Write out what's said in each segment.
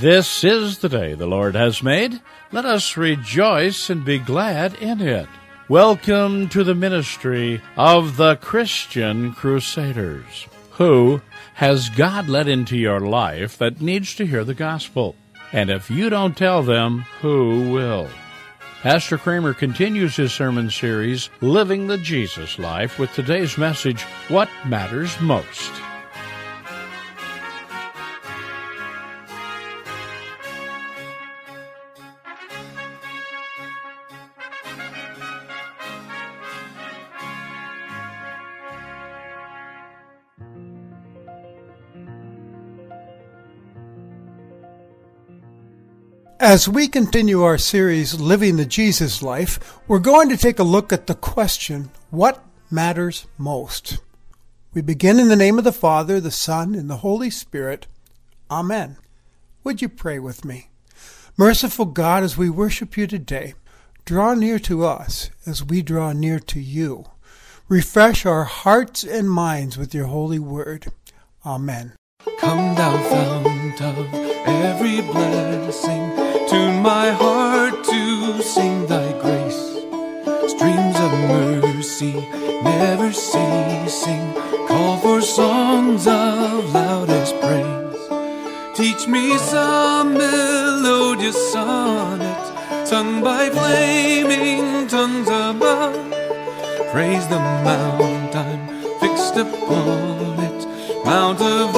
This is the day the Lord has made. Let us rejoice and be glad in it. Welcome to the ministry of the Christian Crusaders. Who has God let into your life that needs to hear the gospel? And if you don't tell them, who will? Pastor Kramer continues his sermon series, Living the Jesus Life, with today's message, What Matters Most. As we continue our series, Living the Jesus Life, we're going to take a look at the question, What matters most? We begin in the name of the Father, the Son, and the Holy Spirit. Amen. Would you pray with me? Merciful God, as we worship you today, draw near to us as we draw near to you. Refresh our hearts and minds with your holy word. Amen. Come thou fount of every blessing, tune my heart to sing thy grace. Streams of mercy never ceasing, call for songs of loudest praise. Teach me some melodious sonnet, sung by flaming tongues above. Praise the mount I'm fixed upon it, mount of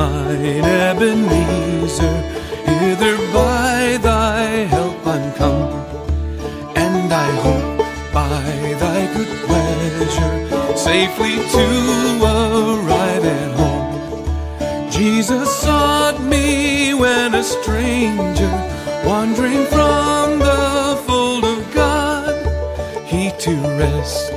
mine Ebenezer, hither by thy help I'm come, and I hope by thy good pleasure safely to arrive at home. Jesus sought me when a stranger, wandering from the fold of God, he to rescue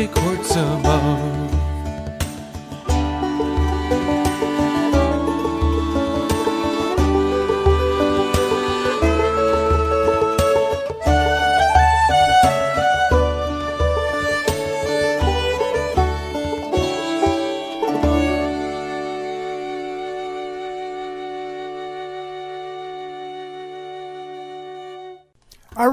thy courts above.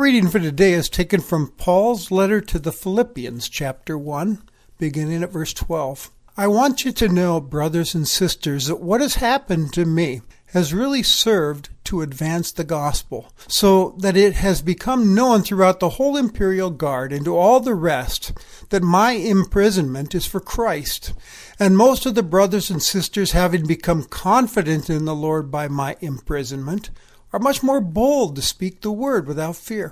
Reading for today is taken from Paul's letter to the Philippians, chapter 1, beginning at verse 12. I want you to know, brothers and sisters, that what has happened to me has really served to advance the gospel, so that it has become known throughout the whole imperial guard and to all the rest that my imprisonment is for Christ. And most of the brothers and sisters, having become confident in the Lord by my imprisonment, are much more bold to speak the word without fear.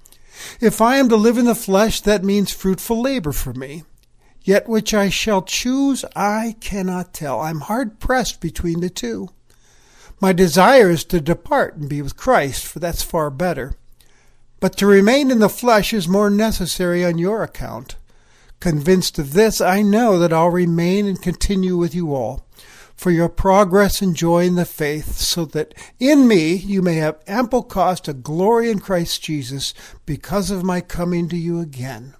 If I am to live in the flesh, that means fruitful labor for me. Yet which I shall choose, I cannot tell. I'm hard pressed between the two. My desire is to depart and be with Christ, for that's far better. But to remain in the flesh is more necessary on your account. Convinced of this, I know that I'll remain and continue with you all for your progress and joy in the faith, so that in me you may have ample cause to glory in Christ Jesus because of my coming to you again.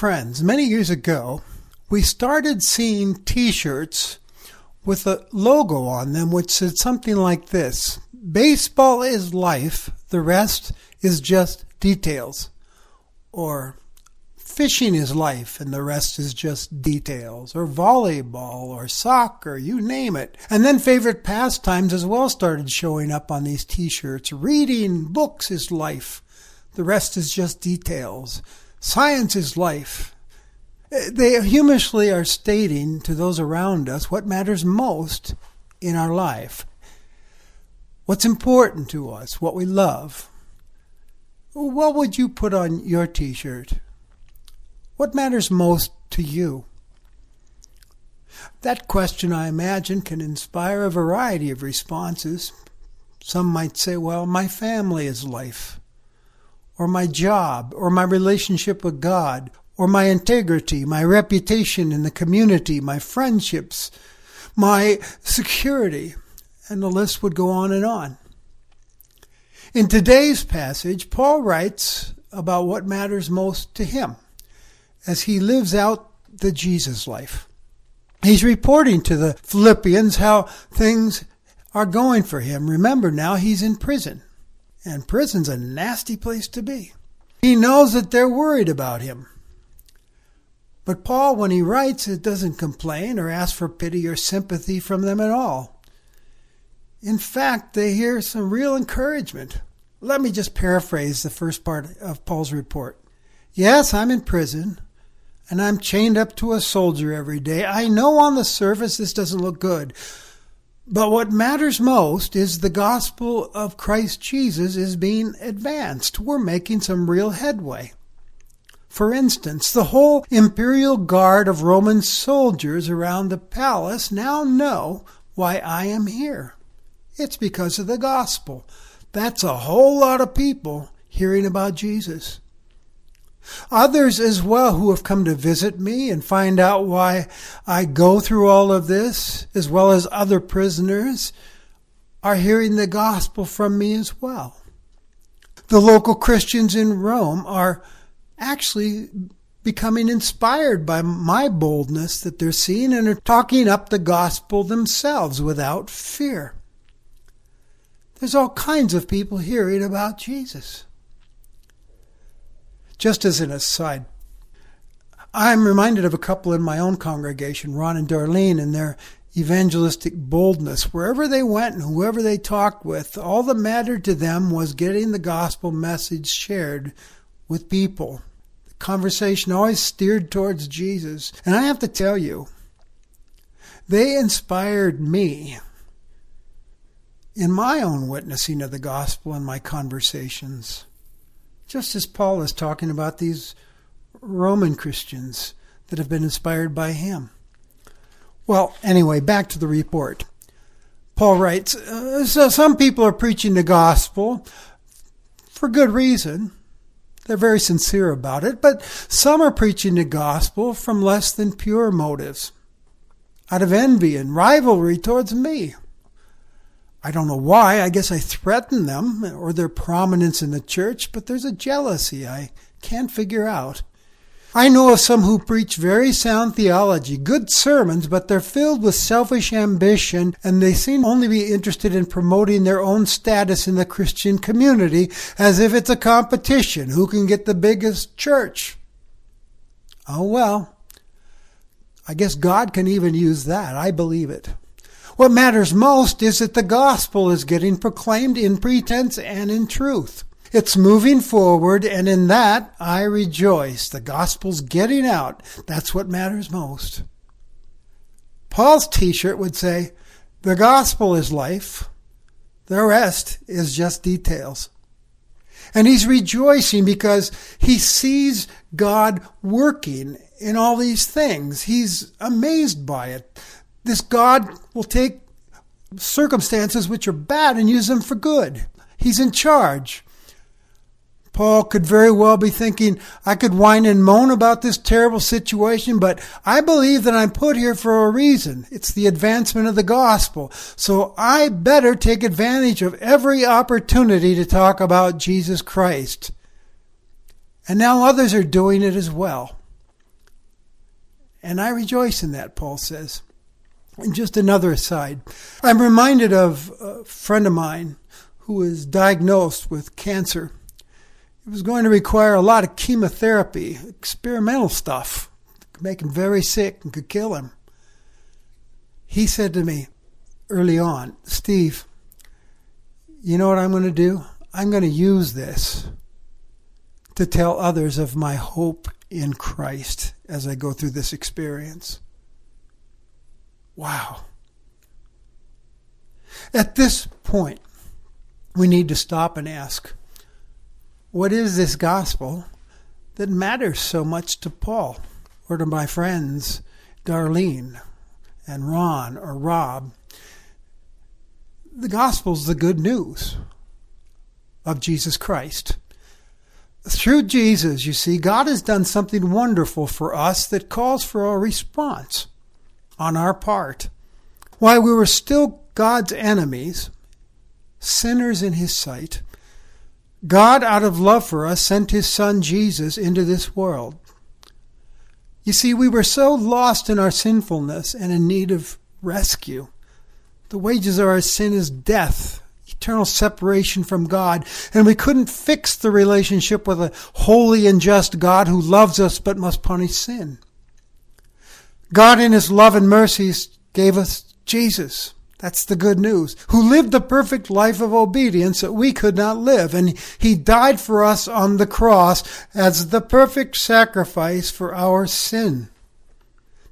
Friends, many years ago, we started seeing t shirts with a logo on them which said something like this Baseball is life, the rest is just details. Or fishing is life and the rest is just details. Or volleyball or soccer, you name it. And then favorite pastimes as well started showing up on these t shirts. Reading books is life, the rest is just details. Science is life. They humorously are stating to those around us what matters most in our life, what's important to us, what we love. What would you put on your t shirt? What matters most to you? That question, I imagine, can inspire a variety of responses. Some might say, well, my family is life or my job, or my relationship with God, or my integrity, my reputation in the community, my friendships, my security, and the list would go on and on. In today's passage, Paul writes about what matters most to him as he lives out the Jesus life. He's reporting to the Philippians how things are going for him. Remember now, he's in prison. And prison's a nasty place to be. He knows that they're worried about him. But Paul, when he writes, it doesn't complain or ask for pity or sympathy from them at all. In fact, they hear some real encouragement. Let me just paraphrase the first part of Paul's report. Yes, I'm in prison, and I'm chained up to a soldier every day. I know on the surface this doesn't look good. But what matters most is the gospel of Christ Jesus is being advanced. We're making some real headway. For instance, the whole imperial guard of Roman soldiers around the palace now know why I am here. It's because of the gospel. That's a whole lot of people hearing about Jesus. Others as well who have come to visit me and find out why I go through all of this, as well as other prisoners, are hearing the gospel from me as well. The local Christians in Rome are actually becoming inspired by my boldness that they're seeing and are talking up the gospel themselves without fear. There's all kinds of people hearing about Jesus. Just as an aside, I'm reminded of a couple in my own congregation, Ron and Darlene, and their evangelistic boldness. Wherever they went and whoever they talked with, all that mattered to them was getting the gospel message shared with people The conversation always steered towards Jesus. And I have to tell you, they inspired me in my own witnessing of the gospel in my conversations. Just as Paul is talking about these Roman Christians that have been inspired by him. Well, anyway, back to the report. Paul writes uh, So some people are preaching the gospel for good reason. They're very sincere about it, but some are preaching the gospel from less than pure motives, out of envy and rivalry towards me. I don't know why. I guess I threaten them or their prominence in the church, but there's a jealousy I can't figure out. I know of some who preach very sound theology, good sermons, but they're filled with selfish ambition and they seem only be interested in promoting their own status in the Christian community as if it's a competition who can get the biggest church. Oh well. I guess God can even use that. I believe it. What matters most is that the gospel is getting proclaimed in pretense and in truth. It's moving forward, and in that I rejoice. The gospel's getting out. That's what matters most. Paul's t shirt would say, The gospel is life, the rest is just details. And he's rejoicing because he sees God working in all these things. He's amazed by it. This God will take circumstances which are bad and use them for good. He's in charge. Paul could very well be thinking, I could whine and moan about this terrible situation, but I believe that I'm put here for a reason. It's the advancement of the gospel. So I better take advantage of every opportunity to talk about Jesus Christ. And now others are doing it as well. And I rejoice in that, Paul says. Just another aside. I'm reminded of a friend of mine who was diagnosed with cancer it was going to require a lot of chemotherapy, experimental stuff, make him very sick and could kill him. He said to me early on, Steve, you know what I'm going to do? I'm going to use this to tell others of my hope in Christ as I go through this experience. Wow. At this point, we need to stop and ask what is this gospel that matters so much to Paul or to my friends, Darlene and Ron or Rob? The gospel's the good news of Jesus Christ. Through Jesus, you see, God has done something wonderful for us that calls for a response on our part. While we were still God's enemies, sinners in His sight, God, out of love for us, sent his son Jesus into this world. You see, we were so lost in our sinfulness and in need of rescue. The wages of our sin is death, eternal separation from God, and we couldn't fix the relationship with a holy and just God who loves us but must punish sin. God, in His love and mercies, gave us Jesus. That's the good news. Who lived the perfect life of obedience that we could not live. And He died for us on the cross as the perfect sacrifice for our sin.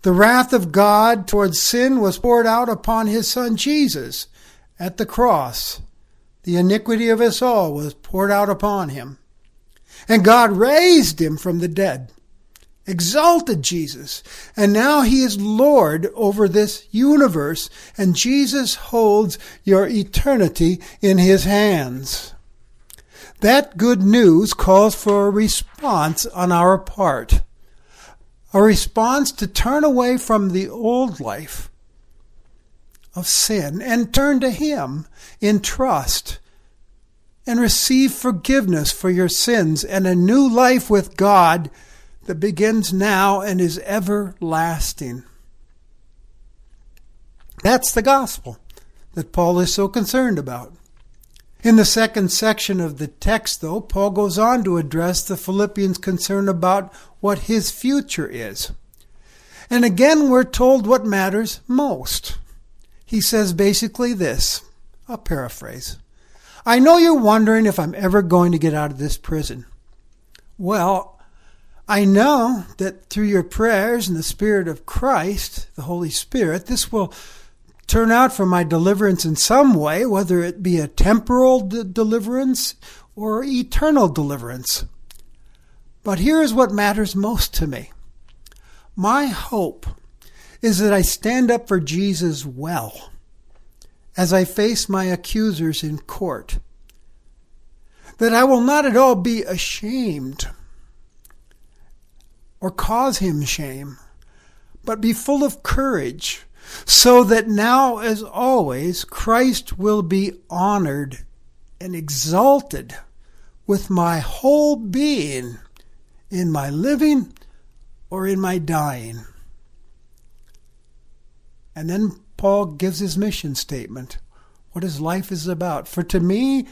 The wrath of God towards sin was poured out upon His Son Jesus at the cross. The iniquity of us all was poured out upon Him. And God raised Him from the dead exalted Jesus. And now he is Lord over this universe, and Jesus holds your eternity in his hands. That good news calls for a response on our part. A response to turn away from the old life of sin and turn to Him in trust and receive forgiveness for your sins and a new life with God that begins now and is everlasting. That's the gospel that Paul is so concerned about. In the second section of the text, though, Paul goes on to address the Philippians' concern about what his future is. And again, we're told what matters most. He says basically this I'll paraphrase. I know you're wondering if I'm ever going to get out of this prison. Well, I know that through your prayers and the Spirit of Christ, the Holy Spirit, this will turn out for my deliverance in some way, whether it be a temporal de- deliverance or eternal deliverance. But here is what matters most to me. My hope is that I stand up for Jesus well as I face my accusers in court. That I will not at all be ashamed or cause him shame, but be full of courage, so that now, as always, Christ will be honored and exalted with my whole being in my living or in my dying. And then Paul gives his mission statement what his life is about. For to me,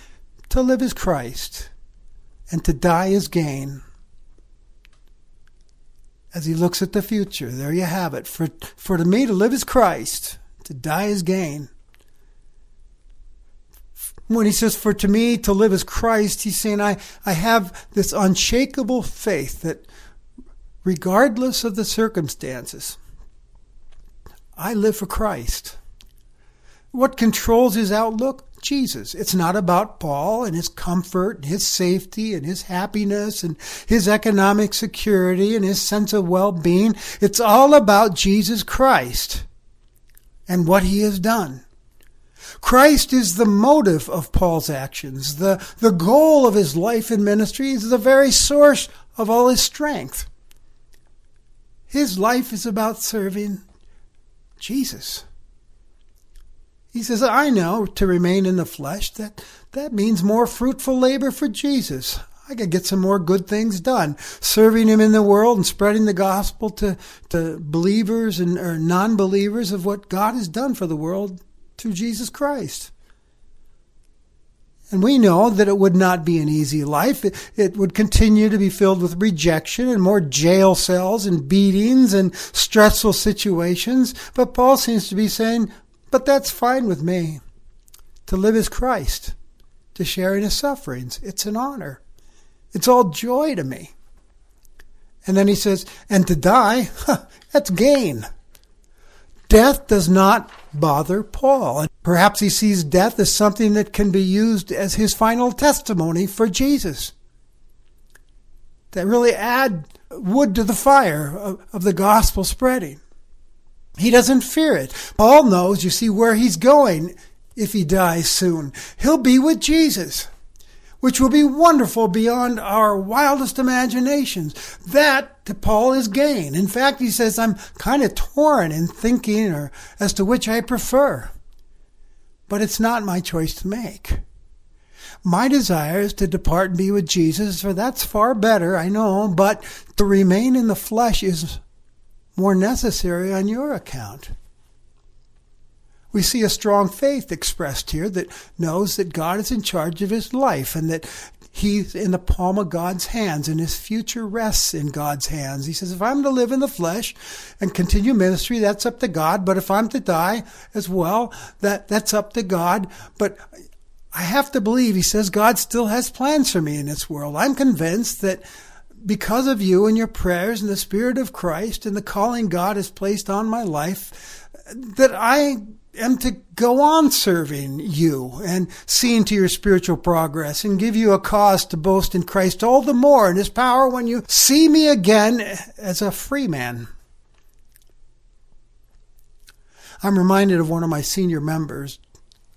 to live is Christ, and to die is gain as he looks at the future. There you have it. For, for to me, to live is Christ, to die is gain. When he says, for to me, to live is Christ, he's saying, I, I have this unshakable faith that regardless of the circumstances, I live for Christ. What controls his outlook? Jesus. It's not about Paul and his comfort and his safety and his happiness and his economic security and his sense of well-being. It's all about Jesus Christ and what he has done. Christ is the motive of Paul's actions. The, the goal of his life and ministry is the very source of all his strength. His life is about serving Jesus. He says, I know to remain in the flesh, that, that means more fruitful labor for Jesus. I could get some more good things done, serving Him in the world and spreading the gospel to, to believers and or non-believers of what God has done for the world through Jesus Christ. And we know that it would not be an easy life. It, it, would continue to be filled with rejection and more jail cells and beatings and stressful situations. But Paul seems to be saying, but that's fine with me. To live as Christ, to share in his sufferings, it's an honor. It's all joy to me. And then he says, and to die, huh, that's gain. Death does not bother Paul. And perhaps he sees death as something that can be used as his final testimony for Jesus. That really add wood to the fire of, of the gospel spreading. He doesn't fear it. Paul knows, you see, where he's going if he dies soon. He'll be with Jesus, which will be wonderful beyond our wildest imaginations. That to Paul is gain. In fact, he says, I'm kind of torn in thinking or as to which I prefer. But it's not my choice to make. My desire is to depart and be with Jesus, for that's far better, I know, but to remain in the flesh is more necessary on your account. We see a strong faith expressed here that knows that God is in charge of his life and that he's in the palm of God's hands and his future rests in God's hands. He says, if I'm to live in the flesh and continue ministry, that's up to God. But if I'm to die as well, that, that's up to God. But I have to believe, he says, God still has plans for me in this world. I'm convinced that because of you and your prayers and the Spirit of Christ and the calling God has placed on my life, that I am to go on serving you and seeing to your spiritual progress and give you a cause to boast in Christ all the more in his power when you see me again as a free man. I'm reminded of one of my senior members,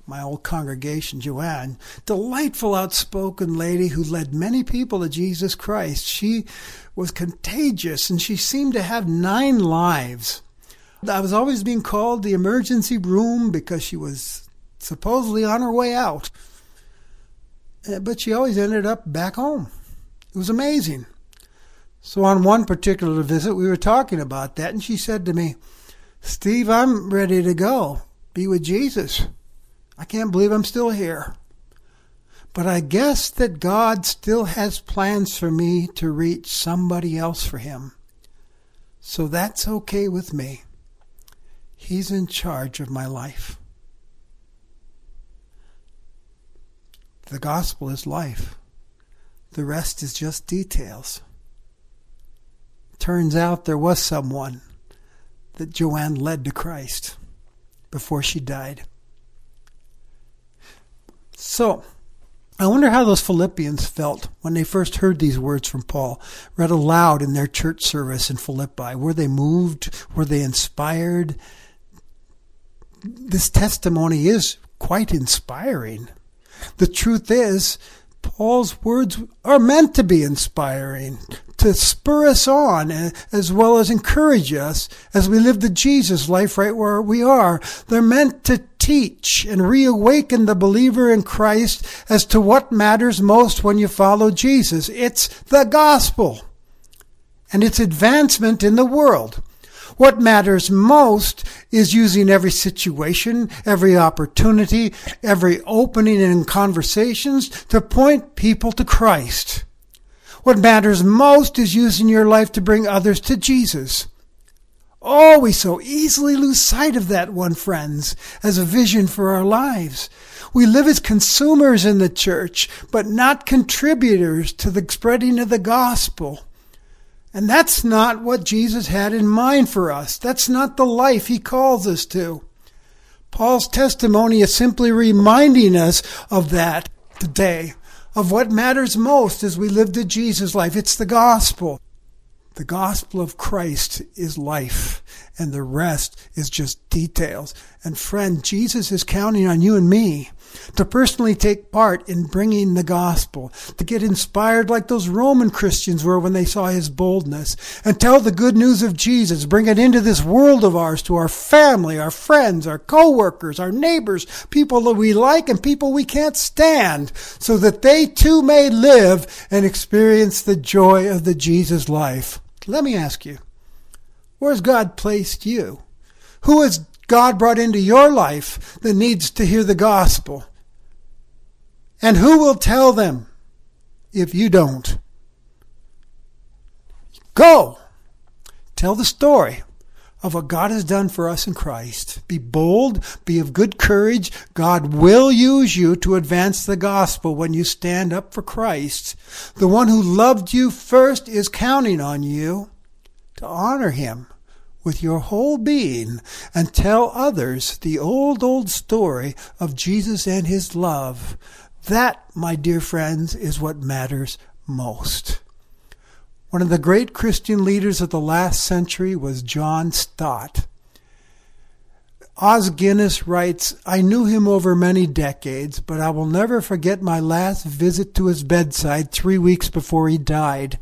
my old congregation, Joanne, delightful, outspoken lady who led many people to Jesus Christ. She was contagious and she seemed to have nine lives. I was always being called the emergency room because she was supposedly on her way out. Uh, but she always ended up back home. It was amazing. So on one particular visit, we were talking about that, and she said to me, Steve, I'm ready to go, be with Jesus. I can't believe I'm still here. But I guess that God still has plans for me to reach somebody else for Him. So that's okay with me. He's in charge of my life. The gospel is life. The rest is just details. Turns out there was someone that Joanne led to Christ before she died. So, I wonder how those Philippians felt when they first heard these words from Paul read aloud in their church service in Philippi. Were they moved? Were they inspired? this testimony is quite inspiring. The truth is, Paul's words are meant to be inspiring, to spur us on, eh, as well as encourage us as we live the Jesus life right where we are. They're meant to teach and reawaken the believer in Christ as to what matters most when you follow Jesus. It's the gospel and its advancement in the world. What matters most is using every situation, every opportunity, every opening in conversations to point people to Christ. What matters most is using your life to bring others to Jesus. Oh, we so easily lose sight of that one, friends, as a vision for our lives. We live as consumers in the church, but not contributors to the spreading of the gospel. And that's not what Jesus had in mind for us. That's not the life he calls us to. Paul's testimony is simply reminding us of that today, of what matters most as we live the Jesus life. It's the gospel. The gospel of Christ is life, and the rest is just details. And friend, Jesus is counting on you and me to personally take part in bringing the gospel, to get inspired like those Roman Christians were when they saw his boldness, and tell the good news of Jesus, bring it into this world of ours to our family, our friends, our co-workers, our neighbors, people that we like and people we can't stand, so that they too may live and experience the joy of the Jesus life. Let me ask you, where's God placed you? Who has God brought into your life that needs to hear the gospel? And who will tell them if you don't? Go! Tell the story of what God has done for us in Christ. Be bold, be of good courage. God will use you to advance the gospel when you stand up for Christ. The one who loved you first is counting on you to honor him with your whole being and tell others the old, old story of Jesus and his love. That, my dear friends, is what matters most. One of the great Christian leaders of the last century was John Stott. Os Guinness writes, I knew him over many decades, but I will never forget my last visit to his bedside three weeks before he died.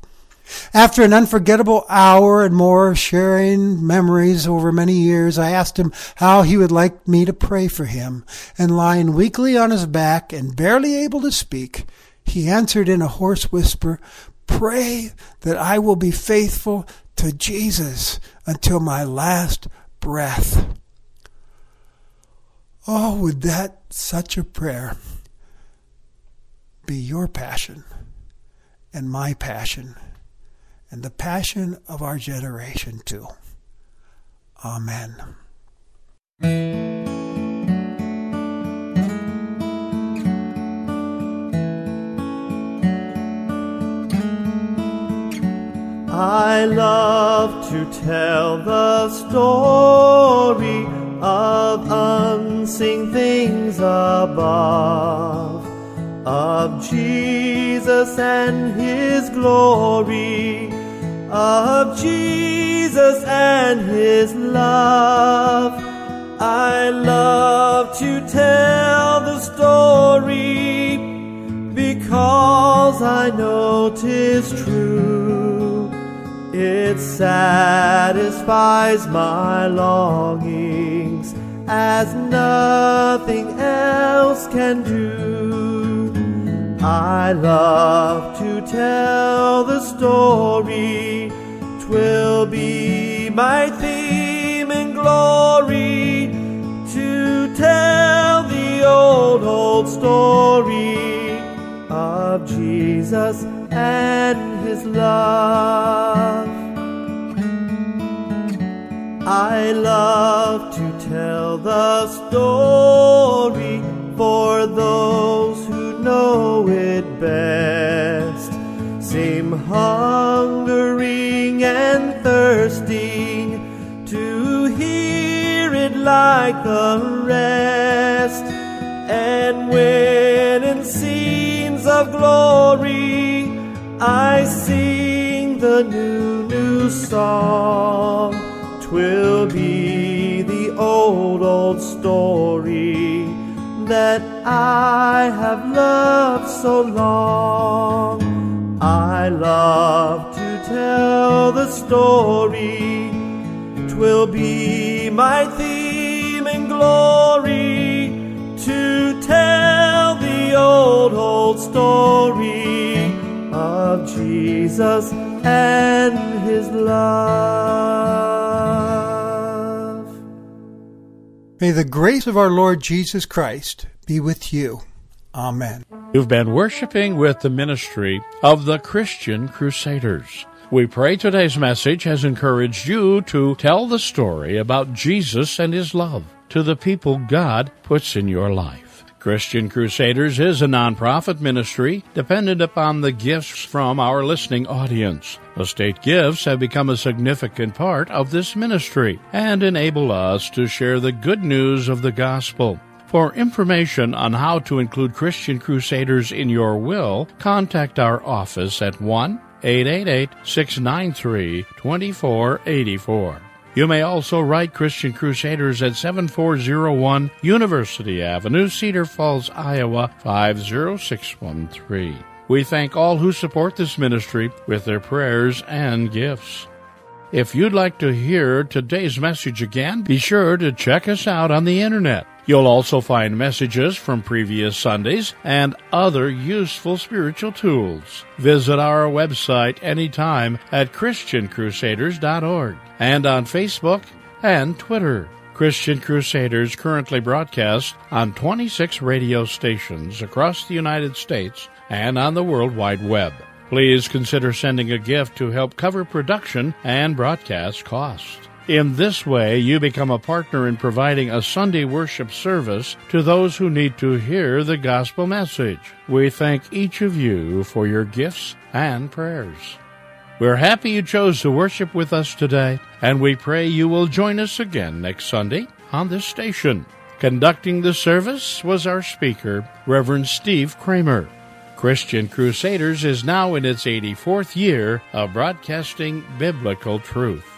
After an unforgettable hour and more of sharing memories over many years, I asked him how he would like me to pray for him, and lying weakly on his back and barely able to speak, he answered in a hoarse whisper, Pray that I will be faithful to Jesus until my last breath. Oh, would that such a prayer be your passion and my passion and the passion of our generation too. Amen. I love to tell the story of unseen things above, of Jesus and His glory, of Jesus and His love. I love to tell the story because I know 'tis true. It satisfies my longings as nothing else can do. I love to tell the story, twill be my theme and glory to tell the old, old story of Jesus and his love. I love to tell the story for those know it best. Seem hungering and thirsting to hear it like the rest. And when in scenes of glory I sing the new, new song, twill be the old, old story that I have loved so long. I love to tell the story, twill be my theme and glory to tell the old, old story of Jesus and his love. May the grace of our Lord Jesus Christ be with you. Amen. You've been worshiping with the ministry of the Christian Crusaders. We pray today's message has encouraged you to tell the story about Jesus and his love to the people God puts in your life. Christian Crusaders is a nonprofit ministry dependent upon the gifts from our listening audience. Estate gifts have become a significant part of this ministry and enable us to share the good news of the gospel. For information on how to include Christian Crusaders in your will, contact our office at 1 888 693 2484. You may also write Christian Crusaders at 7401 University Avenue, Cedar Falls, Iowa 50613. We thank all who support this ministry with their prayers and gifts. If you'd like to hear today's message again, be sure to check us out on the internet. You'll also find messages from previous Sundays and other useful spiritual tools. Visit our website anytime at ChristianCrusaders.org and on Facebook and Twitter. Christian Crusaders currently broadcast on 26 radio stations across the United States and on the World Wide Web. Please consider sending a gift to help cover production and broadcast costs. In this way, you become a partner in providing a Sunday worship service to those who need to hear the gospel message. We thank each of you for your gifts and prayers. We're happy you chose to worship with us today, and we pray you will join us again next Sunday on this station. Conducting the service was our speaker, Reverend Steve Kramer. Christian Crusaders is now in its 84th year of broadcasting biblical truth.